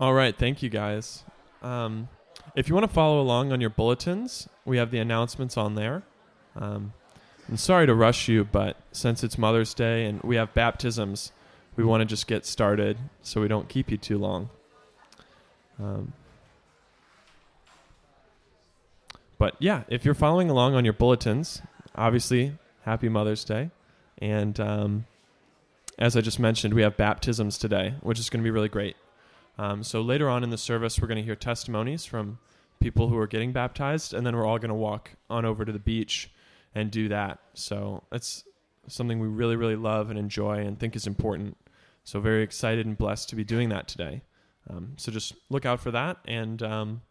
All right, thank you guys. Um, if you want to follow along on your bulletins, we have the announcements on there. Um, I'm sorry to rush you, but since it's Mother's Day and we have baptisms, we want to just get started so we don't keep you too long. Um, but yeah, if you're following along on your bulletins, obviously, happy Mother's Day. And um, as I just mentioned, we have baptisms today, which is going to be really great. Um, so later on in the service, we're going to hear testimonies from people who are getting baptized, and then we're all going to walk on over to the beach and do that. So it's something we really, really love and enjoy and think is important. So very excited and blessed to be doing that today. Um, so just look out for that and um,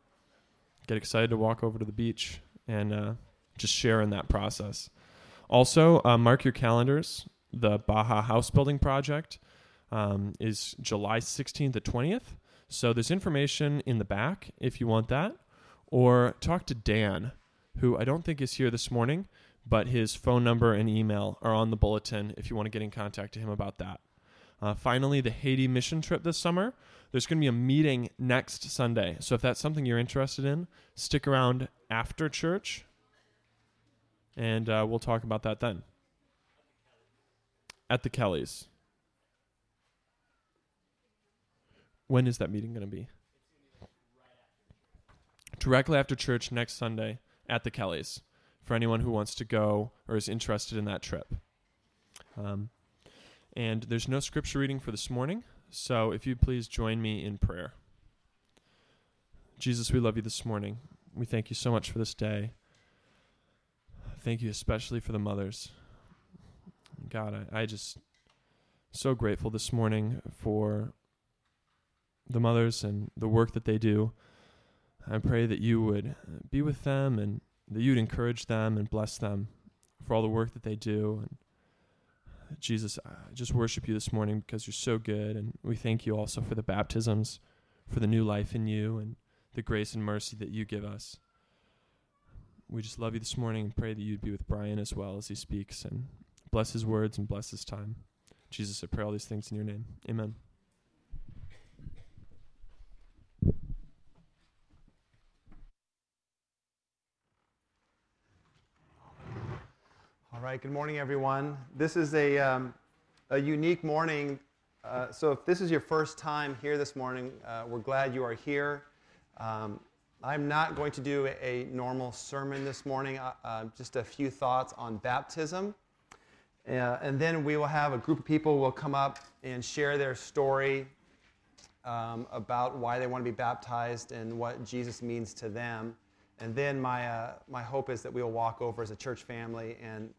get excited to walk over to the beach and uh, just share in that process. Also, uh, mark your calendars. The Baja House Building Project um, is July 16th to 20th. So there's information in the back if you want that. Or talk to Dan, who I don't think is here this morning, but his phone number and email are on the bulletin if you want to get in contact to him about that. Uh, finally, the Haiti mission trip this summer. There's going to be a meeting next Sunday. So if that's something you're interested in, stick around after church and uh, we'll talk about that then. At the Kellys. When is that meeting going to be? Directly after church next Sunday at the Kellys for anyone who wants to go or is interested in that trip. Um, and there's no scripture reading for this morning, so if you please join me in prayer. Jesus, we love you this morning. We thank you so much for this day. Thank you especially for the mothers. God, I, I just so grateful this morning for the mothers and the work that they do. I pray that you would uh, be with them and that you'd encourage them and bless them for all the work that they do. And uh, Jesus, I just worship you this morning because you're so good. And we thank you also for the baptisms, for the new life in you, and the grace and mercy that you give us. We just love you this morning and pray that you'd be with Brian as well as he speaks and bless his words and bless his time. Jesus, I pray all these things in your name. Amen. All right, good morning, everyone. This is a, um, a unique morning. Uh, so, if this is your first time here this morning, uh, we're glad you are here. Um, I'm not going to do a normal sermon this morning, uh, uh, just a few thoughts on baptism. Uh, and then we will have a group of people will come up and share their story um, about why they want to be baptized and what Jesus means to them. And then my, uh, my hope is that we will walk over as a church family and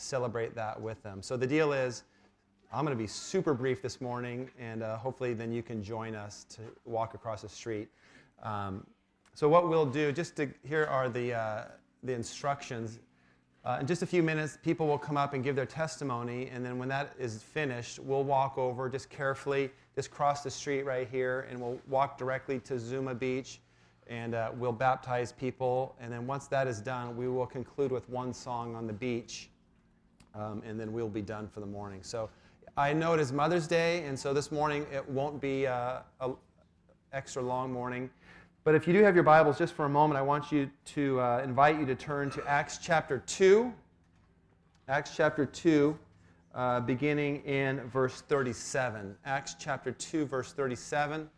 celebrate that with them. So the deal is, I'm going to be super brief this morning, and uh, hopefully then you can join us to walk across the street. Um, so what we'll do, just to, here are the, uh, the instructions. Uh, in just a few minutes, people will come up and give their testimony, and then when that is finished, we'll walk over just carefully, just cross the street right here, and we'll walk directly to Zuma Beach, and uh, we'll baptize people. And then once that is done, we will conclude with one song on the beach um, and then we'll be done for the morning. So I know it is Mother's Day, and so this morning it won't be uh, an extra long morning. But if you do have your Bibles, just for a moment, I want you to uh, invite you to turn to Acts chapter 2. Acts chapter 2, uh, beginning in verse 37. Acts chapter 2, verse 37.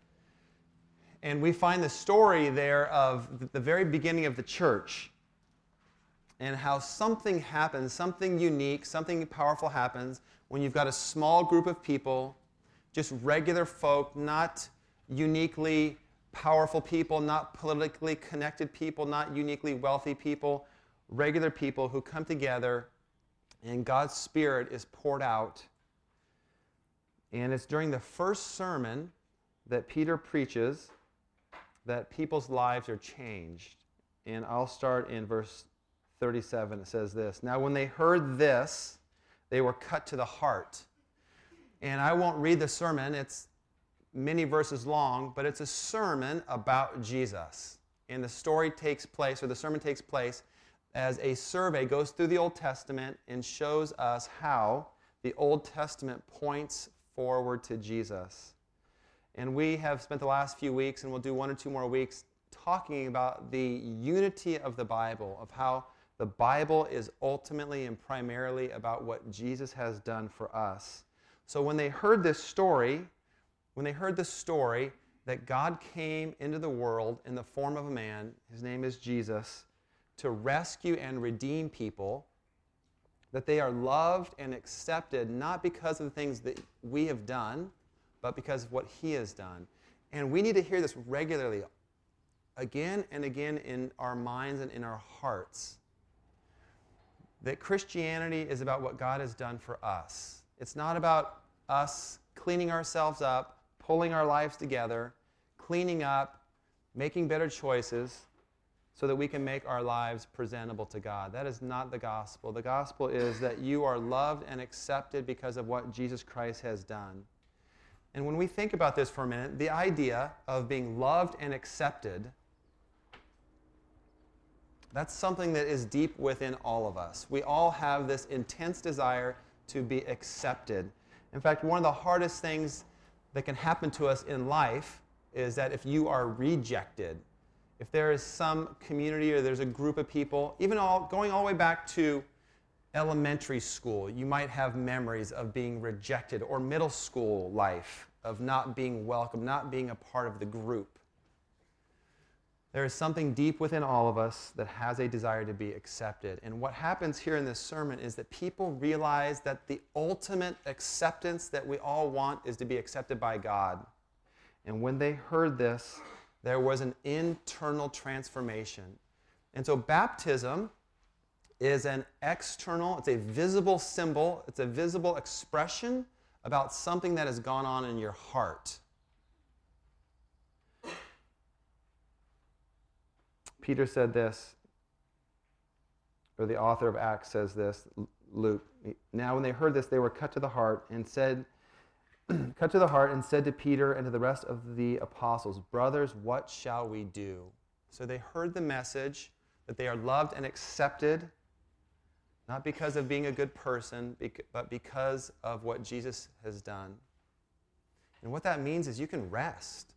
And we find the story there of the very beginning of the church and how something happens, something unique, something powerful happens when you've got a small group of people, just regular folk, not uniquely powerful people, not politically connected people, not uniquely wealthy people, regular people who come together and God's Spirit is poured out. And it's during the first sermon that Peter preaches that people's lives are changed. And I'll start in verse 37, it says this Now, when they heard this, they were cut to the heart. And I won't read the sermon, it's many verses long, but it's a sermon about Jesus. And the story takes place, or the sermon takes place, as a survey goes through the Old Testament and shows us how the Old Testament points forward to Jesus. And we have spent the last few weeks, and we'll do one or two more weeks, talking about the unity of the Bible, of how the Bible is ultimately and primarily about what Jesus has done for us. So when they heard this story, when they heard the story that God came into the world in the form of a man, his name is Jesus, to rescue and redeem people, that they are loved and accepted not because of the things that we have done, but because of what he has done. And we need to hear this regularly, again and again in our minds and in our hearts. That Christianity is about what God has done for us. It's not about us cleaning ourselves up, pulling our lives together, cleaning up, making better choices so that we can make our lives presentable to God. That is not the gospel. The gospel is that you are loved and accepted because of what Jesus Christ has done. And when we think about this for a minute, the idea of being loved and accepted, that's something that is deep within all of us. We all have this intense desire to be accepted. In fact, one of the hardest things that can happen to us in life is that if you are rejected, if there is some community or there's a group of people, even all, going all the way back to elementary school, you might have memories of being rejected, or middle school life of not being welcome, not being a part of the group. There is something deep within all of us that has a desire to be accepted. And what happens here in this sermon is that people realize that the ultimate acceptance that we all want is to be accepted by God. And when they heard this, there was an internal transformation. And so baptism is an external, it's a visible symbol, it's a visible expression about something that has gone on in your heart. Peter said this, or the author of Acts says this, Luke. Now, when they heard this, they were cut to the heart and said, cut to the heart and said to Peter and to the rest of the apostles, Brothers, what shall we do? So they heard the message that they are loved and accepted, not because of being a good person, but because of what Jesus has done. And what that means is you can rest.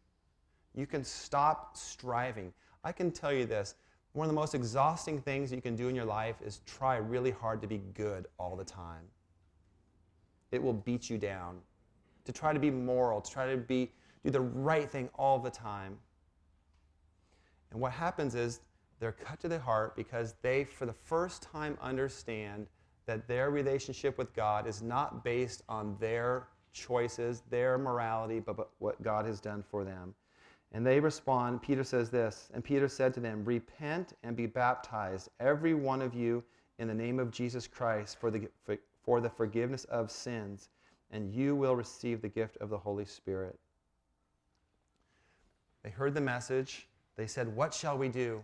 You can stop striving. I can tell you this one of the most exhausting things you can do in your life is try really hard to be good all the time. It will beat you down. To try to be moral, to try to be do the right thing all the time. And what happens is they're cut to the heart because they, for the first time, understand that their relationship with God is not based on their choices, their morality, but what God has done for them. And they respond, Peter says this, and Peter said to them, Repent and be baptized, every one of you, in the name of Jesus Christ, for the, for, for the forgiveness of sins, and you will receive the gift of the Holy Spirit. They heard the message. They said, What shall we do?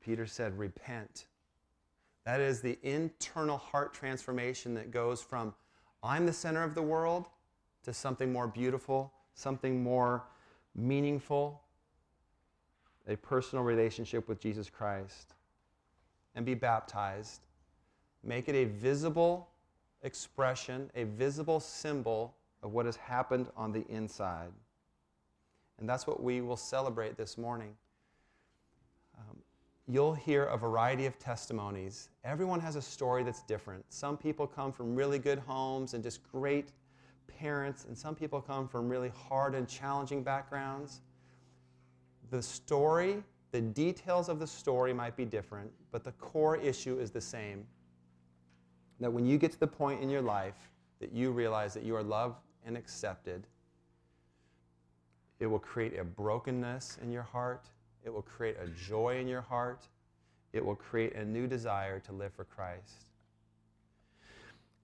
Peter said, Repent. That is the internal heart transformation that goes from I'm the center of the world to something more beautiful, something more meaningful, a personal relationship with Jesus Christ, and be baptized. Make it a visible expression, a visible symbol of what has happened on the inside. And that's what we will celebrate this morning. Um, you'll hear a variety of testimonies. Everyone has a story that's different. Some people come from really good homes and just great parents, and some people come from really hard and challenging backgrounds. The story, the details of the story might be different, but the core issue is the same. That when you get to the point in your life that you realize that you are loved and accepted, it will create a brokenness in your heart. It will create a joy in your heart. It will create a new desire to live for Christ.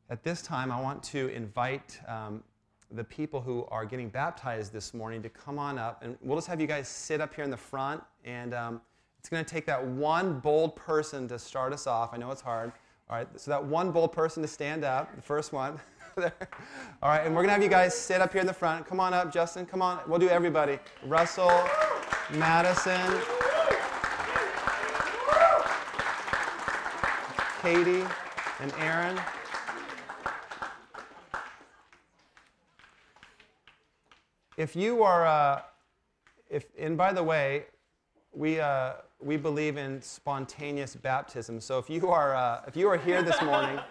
At this time, I want to invite um, the people who are getting baptized this morning to come on up. And we'll just have you guys sit up here in the front. And um, it's going to take that one bold person to start us off. I know it's hard. All right, so that one bold person to stand up, the first one. All right, and we're going to have you guys sit up here in the front. Come on up, Justin. Come on. We'll do everybody. Russell, Madison, Katie, and Aaron. If you are, uh, if and by the way, we uh, we believe in spontaneous baptism. So if you are uh, if you are here this morning.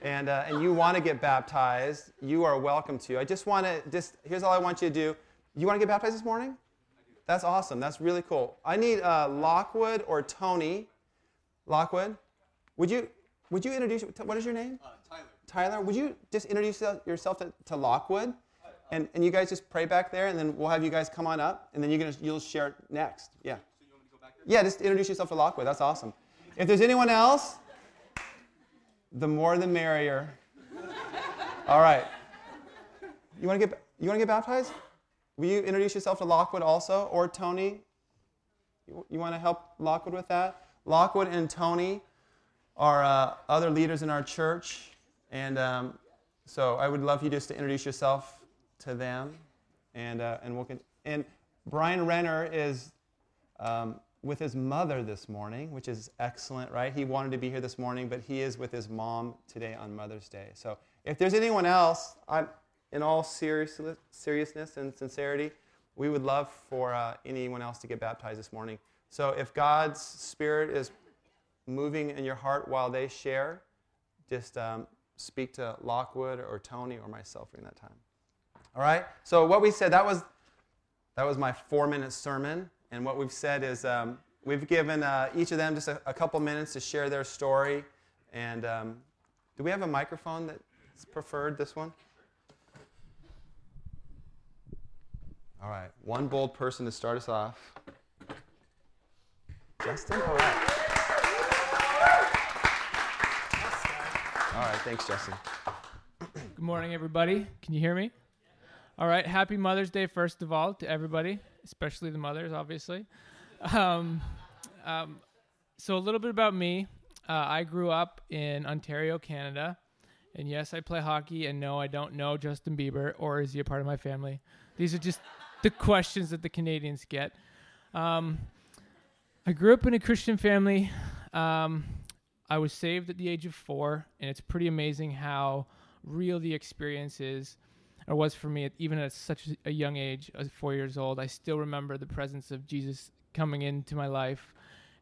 And, uh, and you want to get baptized, you are welcome to. I just want to, just, here's all I want you to do. You want to get baptized this morning? That's awesome. That's really cool. I need uh, Lockwood or Tony. Lockwood, would you, would you introduce, what is your name? Uh, Tyler. Tyler, would you just introduce yourself to, to Lockwood? And, and you guys just pray back there, and then we'll have you guys come on up, and then you're gonna, you'll share next. Yeah. So you want me to go back there? Yeah, just introduce yourself to Lockwood. That's awesome. If there's anyone else, the more the merrier. All right. You want to get you want to get baptized? Will you introduce yourself to Lockwood also, or Tony? You, you want to help Lockwood with that? Lockwood and Tony are uh, other leaders in our church, and um, so I would love you just to introduce yourself to them, and uh, and we'll and Brian Renner is um, with his mother this morning, which is excellent, right? He wanted to be here this morning, but he is with his mom today on Mother's Day. So if there's anyone else, I'm, in all serious, seriousness and sincerity, we would love for uh, anyone else to get baptized this morning. So if God's Spirit is moving in your heart while they share, just um, speak to Lockwood or Tony or myself during that time. All right? So what we said, that was, that was my four-minute sermon. And what we've said is um, we've given uh, each of them just a, a, couple minutes to share their story. And um, do we have a microphone that's preferred, this one? All right, one bold person to start us off. Justin? All right. All right, thanks, Justin. Good morning, everybody. Can you hear me? All right, happy Mother's Day, first of all, to everybody especially the mothers, obviously. Um, um, so, a little bit about me. Uh, I grew up in Ontario, Canada. And yes, I play hockey. And no, I don't know Justin Bieber, or is he a part of my family? These are just the questions that the Canadians get. Um, I grew up in a Christian family. Um, I was saved at the age of four, and it's pretty amazing how real the experience is or was for me, even at such a young age, I four years old. I still remember the presence of Jesus coming into my life,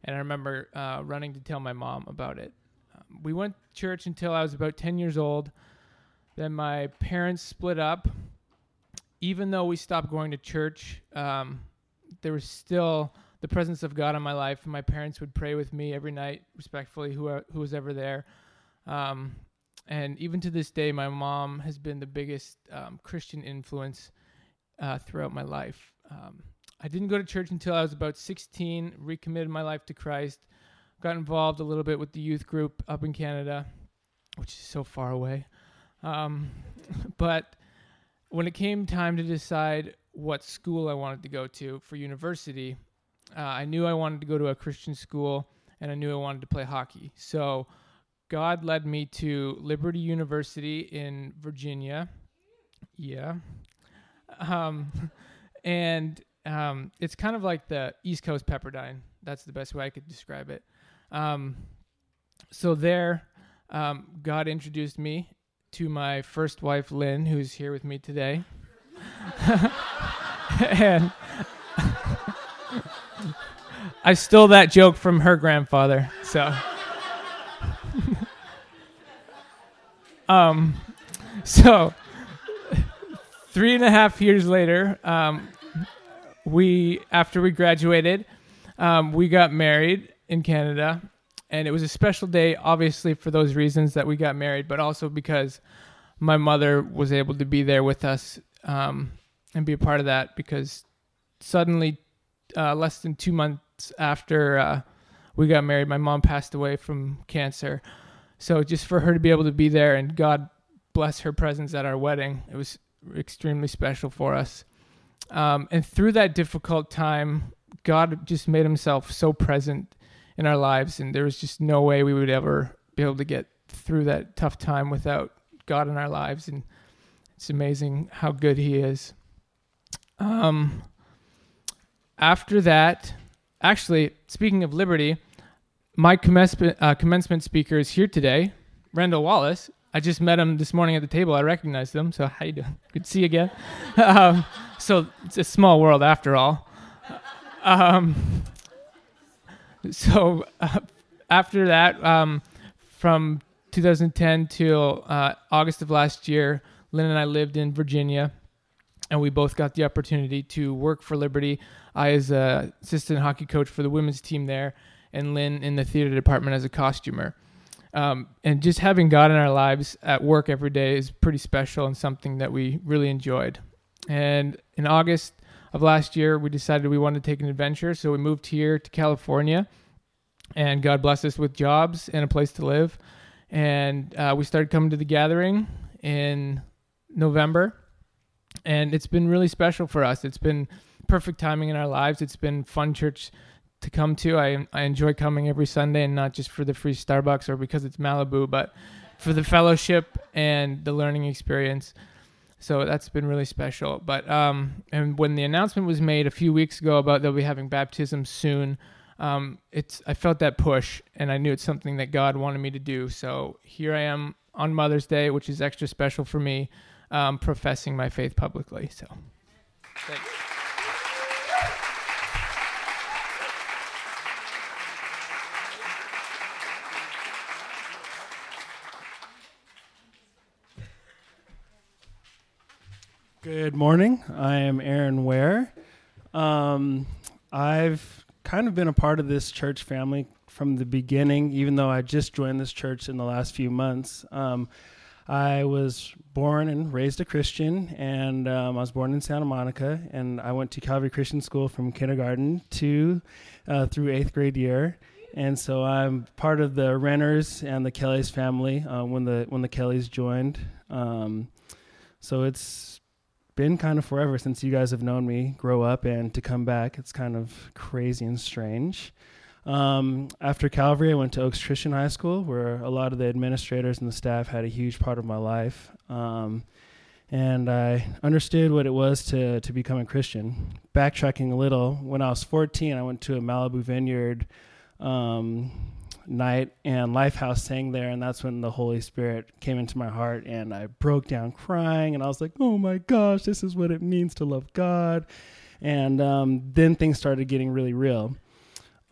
and I remember uh, running to tell my mom about it. Um, we went to church until I was about 10 years old. Then my parents split up. Even though we stopped going to church, um, there was still the presence of God in my life, my parents would pray with me every night, respectfully, who, who was ever there. Um, and even to this day, my mom has been the biggest um, Christian influence uh, throughout my life. Um, I didn't go to church until I was about 16, recommitted my life to Christ, got involved a little bit with the youth group up in Canada, which is so far away. Um, but when it came time to decide what school I wanted to go to for university, uh, I knew I wanted to go to a Christian school and I knew I wanted to play hockey. So God led me to Liberty University in Virginia. Yeah. Um, and um, it's kind of like the East Coast Pepperdine. That's the best way I could describe it. Um, so there, um, God introduced me to my first wife, Lynn, who's here with me today. and I stole that joke from her grandfather. So. Um, so three and a half years later, um, we after we graduated, um, we got married in Canada, and it was a special day, obviously for those reasons that we got married, but also because my mother was able to be there with us um, and be a part of that because suddenly, uh, less than two months after uh, we got married, my mom passed away from cancer. So just for her to be able to be there and God bless her presence at our wedding, it was extremely special for us. Um, and through that difficult time, God just made himself so present in our lives. And there was just no way we would ever be able to get through that tough time without God in our lives. And it's amazing how good he is. Um, after that, actually, speaking of liberty, my commencement, uh, commencement speaker is here today, Randall Wallace. I just met him this morning at the table. I recognized him. So how you doing? Good to see you again. um, so it's a small world after all. Um, so uh, after that, um, from 2010 till uh, August of last year, Lynn and I lived in Virginia, and we both got the opportunity to work for Liberty. I as assistant hockey coach for the women's team there, and Lynn in the theater department as a costumer. Um, and just having God in our lives at work every day is pretty special and something that we really enjoyed. And in August of last year, we decided we wanted to take an adventure, so we moved here to California. And God blessed us with jobs and a place to live. And uh, we started coming to the gathering in November. And it's been really special for us. It's been perfect timing in our lives. It's been fun church to come to. I I enjoy coming every Sunday, and not just for the free Starbucks or because it's Malibu, but for the fellowship and the learning experience. So that's been really special. But um, and when the announcement was made a few weeks ago about they'll be having baptism soon, um, it's I felt that push, and I knew it's something that God wanted me to do. So here I am on Mother's Day, which is extra special for me, um, professing my faith publicly. So. Thanks. Good morning. I am Aaron Ware. Um, I've kind of been a part of this church family from the beginning, even though I just joined this church in the last few months. Um, I was born and raised a Christian, and um, I was born in Santa Monica, and I went to Calvary Christian School from kindergarten to uh, through eighth grade year. And so I'm part of the Renners and the Kellys family uh, when the when the Kellys joined. Um, so it's been kind of forever since you guys have known me grow up and to come back. It's kind of crazy and strange. Um, after Calvary, I went to Oaks Christian High School, where a lot of the administrators and the staff had a huge part of my life. Um, and I understood what it was to, to become a Christian. Backtracking a little, when I was 14, I went to a Malibu vineyard um, night and Lifehouse sang there, and that's when the Holy Spirit came into my heart, and I broke down crying, and I was like, "Oh my gosh, this is what it means to love God." And um, then things started getting really real.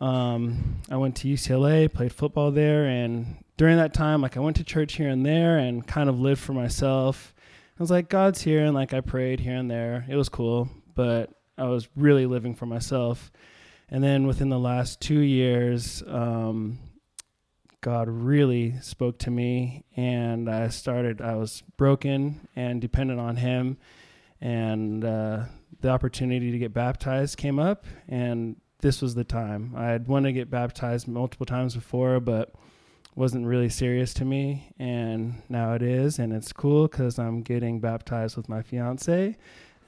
Um, I went to UCLA, played football there, and during that time, like I went to church here and there, and kind of lived for myself. I was like, God's here, and like I prayed here and there. It was cool, but I was really living for myself. And then within the last two years, um, God really spoke to me, and I started. I was broken and dependent on Him, and uh, the opportunity to get baptized came up, and this was the time. I had wanted to get baptized multiple times before, but wasn't really serious to me, and now it is, and it's cool because I'm getting baptized with my fiance,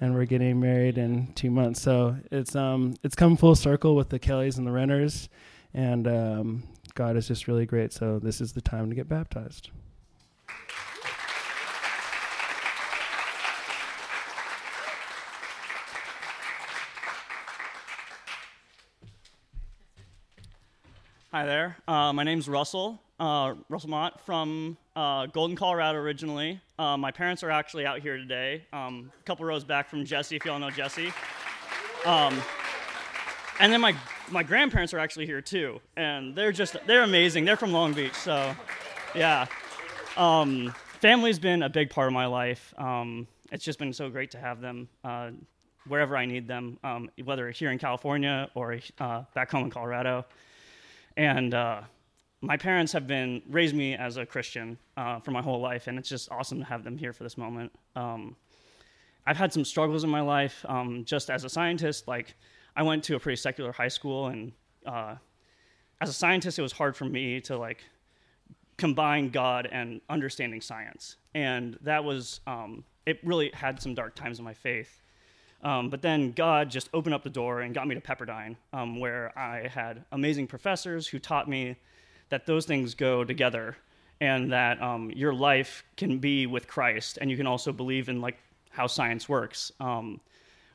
and we're getting married in two months. So it's um it's come full circle with the Kellys and the Renners, and um, God is just really great. So this is the time to get baptized. Hi there. Uh, my name's Russell. Uh, Russell Mott from uh, Golden, Colorado originally. Uh, my parents are actually out here today, um, a couple rows back from Jesse, if y'all know Jesse. Um, and then my my grandparents are actually here too, and they're just they're amazing. They're from Long Beach, so yeah. Um, family's been a big part of my life. Um, it's just been so great to have them uh, wherever I need them, um, whether here in California or uh, back home in Colorado. And uh, my parents have been raised me as a Christian uh, for my whole life, and it's just awesome to have them here for this moment. Um, I've had some struggles in my life, um, just as a scientist, like I went to a pretty secular high school, and uh, as a scientist, it was hard for me to like combine God and understanding science, and that was um, it. Really had some dark times in my faith. Um, but then God just opened up the door and got me to Pepperdine, um, where I had amazing professors who taught me that those things go together, and that um, your life can be with Christ, and you can also believe in like how science works.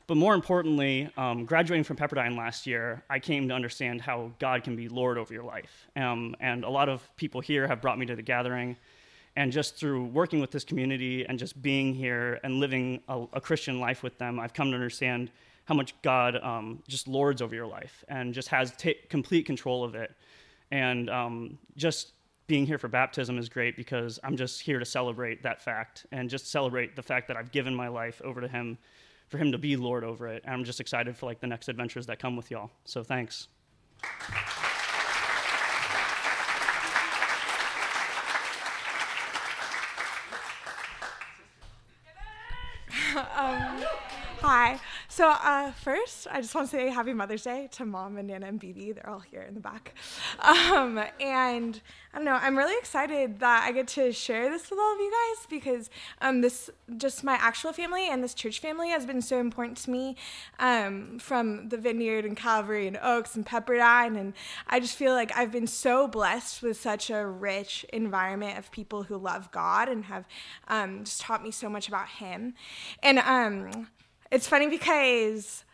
But more importantly, um, graduating from Pepperdine last year, I came to understand how God can be Lord over your life. Um, and a lot of people here have brought me to the gathering. And just through working with this community and just being here and living a, a Christian life with them, I've come to understand how much God um, just lords over your life and just has t- complete control of it. And um, just being here for baptism is great because I'm just here to celebrate that fact and just celebrate the fact that I've given my life over to Him for Him to be Lord over it. And I'm just excited for like the next adventures that come with y'all. So thanks. um, hi. So uh, first, I just want to say Happy Mother's Day to Mom and Nana and Bibi. They're all here in the back. Um, and I don't know. I'm really excited that I get to share this with all of you guys because um, this just my actual family and this church family has been so important to me um, from the Vineyard and Calvary and Oaks and Pepperdine. And I just feel like I've been so blessed with such a rich environment of people who love God and have um, just taught me so much about Him. And um, it's funny because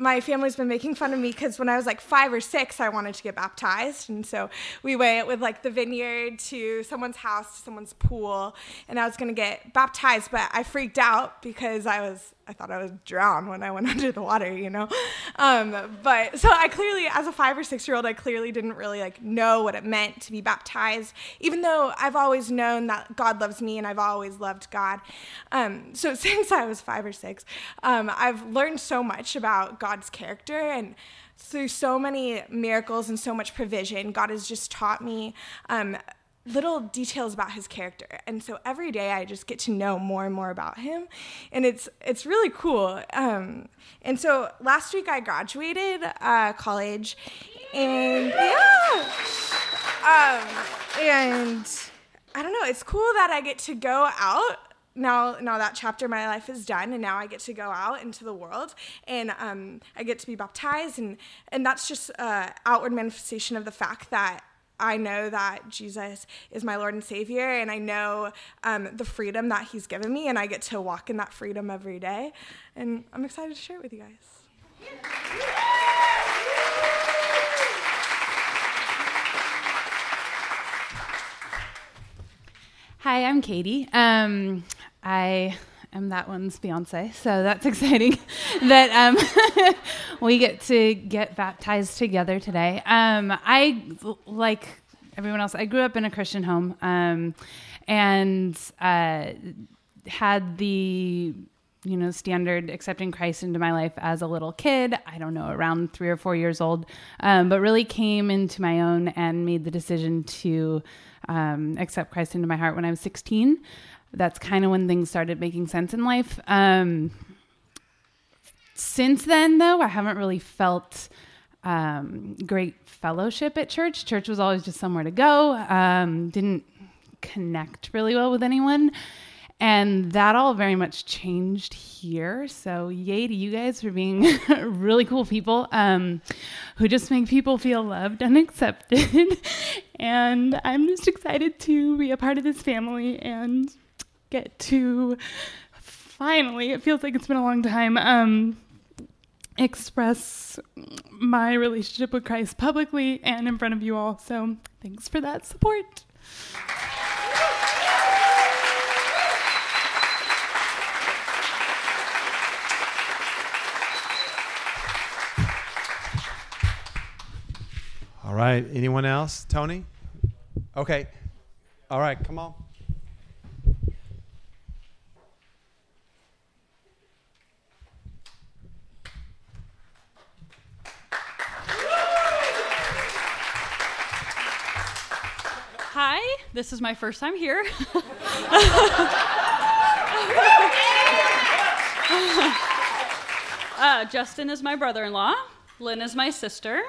my family's been making fun of me because when I was like five or six, I wanted to get baptized. And so we went with like the vineyard to someone's house, to someone's pool, and I was going to get baptized, but I freaked out because I was I thought I was drowned when I went under the water, you know. Um, but so I clearly, as a five or six year old, I clearly didn't really like know what it meant to be baptized, even though I've always known that God loves me and I've always loved God. Um, so since I was five or six, um, I've learned so much about God's character and through so many miracles and so much provision, God has just taught me um, little details about his character. And so every day i just get to know more and more about him. And it's it's really cool. Um, and so last week i graduated uh, college and yeah. Um, and i don't know it's cool that i get to go out now now that chapter of my life is done and now i get to go out into the world and um, i get to be baptized and and that's just uh, outward manifestation of the fact that I know that Jesus is my Lord and Savior, and I know um, the freedom that He's given me, and I get to walk in that freedom every day. And I'm excited to share it with you guys. Hi, I'm Katie. Um, I am that one's fiance, so that's exciting that um, we get to get baptized together today. Um, I like everyone else. I grew up in a Christian home, um, and uh, had the you know standard accepting Christ into my life as a little kid. I don't know, around three or four years old, um, but really came into my own and made the decision to um, accept Christ into my heart when I was 16 that's kind of when things started making sense in life. Um, since then, though, I haven't really felt um, great fellowship at church. Church was always just somewhere to go. Um, didn't connect really well with anyone. And that all very much changed here. So, yay to you guys for being really cool people um, who just make people feel loved and accepted. and I'm just excited to be a part of this family and get to finally, it feels like it's been a long time, um, express my relationship with Christ publicly and in front of you all. So thanks for that support. All right. Anyone else? Tony? Okay. All right. Come on. Hi, this is my first time here. uh, Justin is my brother in law, Lynn is my sister.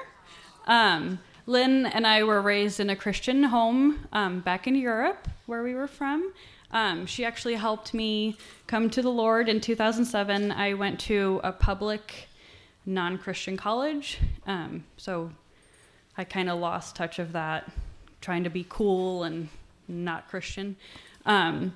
Um, Lynn and I were raised in a Christian home um, back in Europe, where we were from. Um, she actually helped me come to the Lord in 2007. I went to a public non Christian college, um, so I kind of lost touch of that, trying to be cool and not Christian. Um,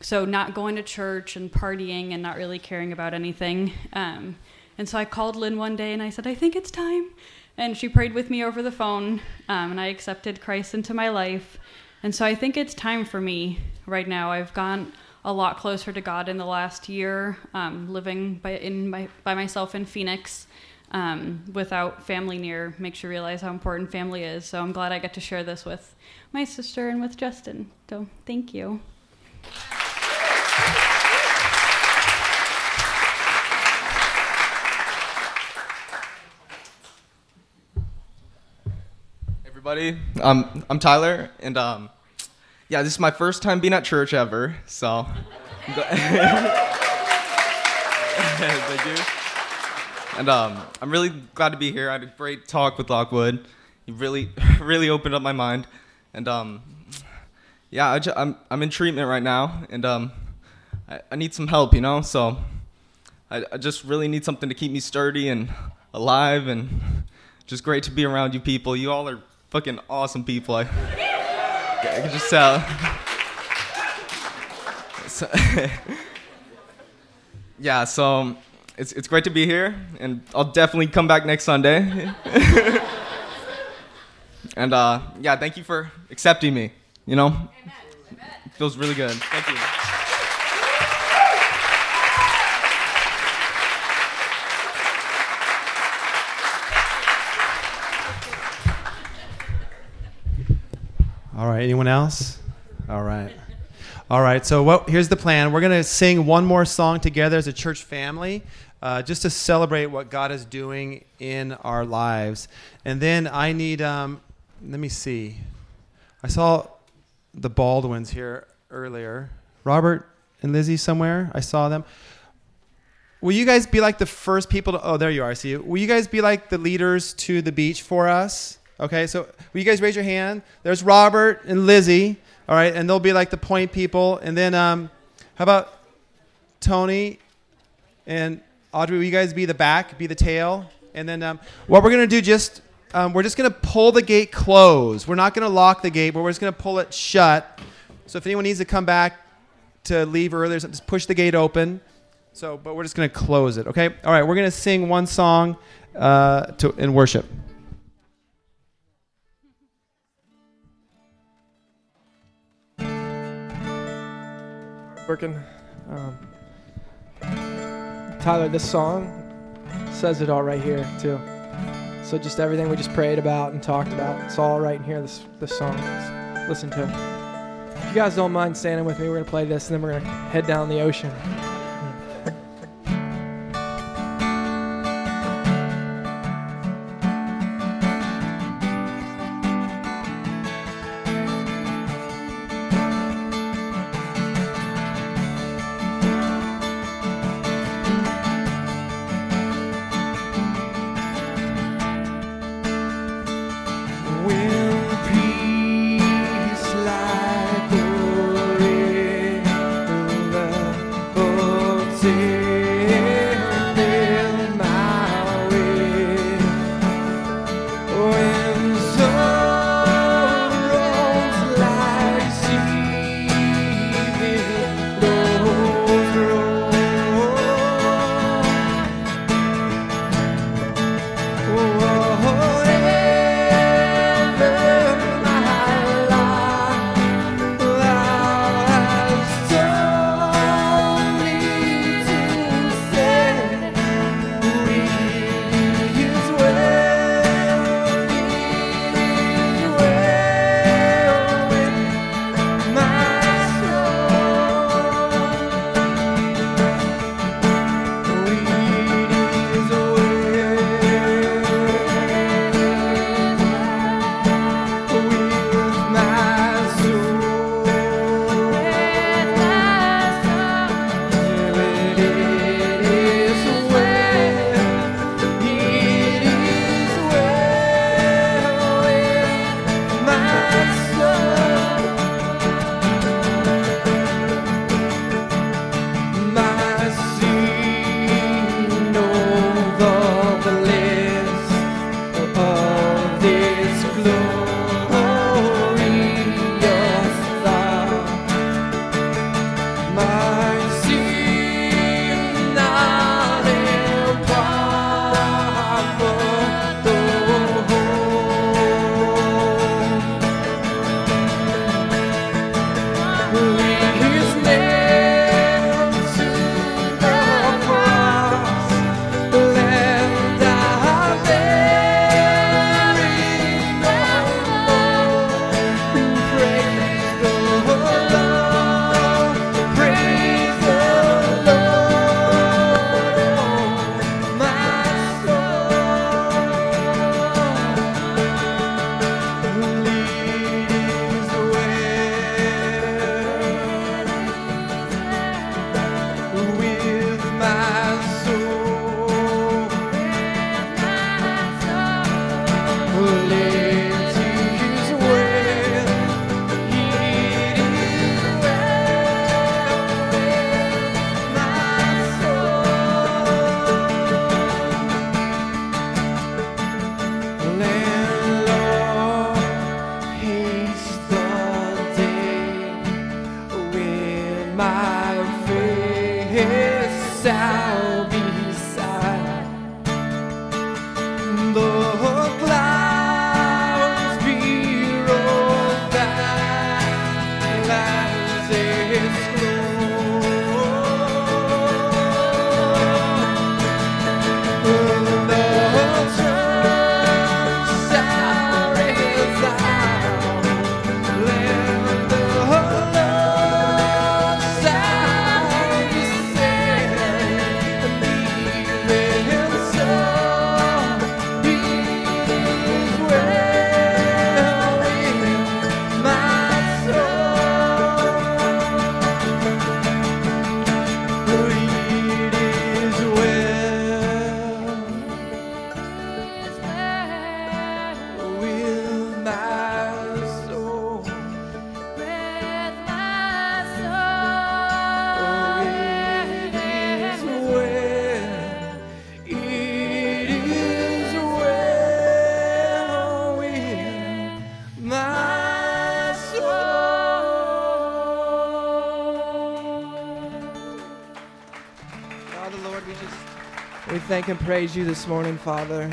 so, not going to church and partying and not really caring about anything. Um, and so I called Lynn one day and I said, I think it's time. And she prayed with me over the phone, um, and I accepted Christ into my life. And so I think it's time for me right now. I've gone a lot closer to God in the last year, um, living by in my, by myself in Phoenix. Um, without family near makes you realize how important family is. So I'm glad I get to share this with my sister and with Justin. So thank you. everybody. Um, I'm Tyler, and um, yeah, this is my first time being at church ever. So, thank you. And um, I'm really glad to be here. I had a great talk with Lockwood. He really, really opened up my mind. And um, yeah, I am I'm, I'm in treatment right now, and um, I, I need some help, you know. So I, I just really need something to keep me sturdy and alive, and just great to be around you people. You all are fucking awesome people. I, I can just tell. So, yeah, so it's, it's great to be here, and I'll definitely come back next Sunday. and uh, yeah, thank you for accepting me. You know, Amen. it feels really good. Thank you. All right, anyone else? All right. All right, so what, here's the plan. We're going to sing one more song together as a church family. Uh, just to celebrate what God is doing in our lives. And then I need, um, let me see. I saw the Baldwins here earlier. Robert and Lizzie somewhere. I saw them. Will you guys be like the first people to? Oh, there you are. I see you. Will you guys be like the leaders to the beach for us? Okay, so will you guys raise your hand? There's Robert and Lizzie. All right, and they'll be like the point people. And then, um, how about Tony and Audrey? Will you guys be the back, be the tail? And then, um, what we're gonna do just um, we're just to pull the gate closed. We're not to lock the gate, but we're just to pull it shut. So if anyone needs to come back to leave earlier, just push the gate open. So, but we're just to close it. Okay. All right. We're to sing one song uh, to in worship. Working. Um, Tyler, this song says it all right here too. So just everything we just prayed about and talked about, it's all right in here. This this song. Let's listen to it. If you guys don't mind standing with me, we're gonna play this, and then we're gonna head down the ocean. Thank and praise you this morning, Father.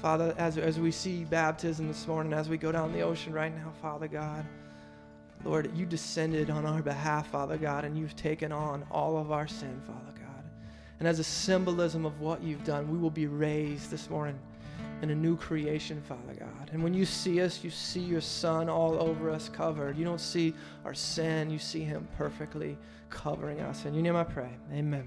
Father, as, as we see baptism this morning, as we go down the ocean right now, Father God, Lord, you descended on our behalf, Father God, and you've taken on all of our sin, Father God. And as a symbolism of what you've done, we will be raised this morning in a new creation, Father God. And when you see us, you see your Son all over us covered. You don't see our sin, you see him perfectly covering us. In your name I pray. Amen.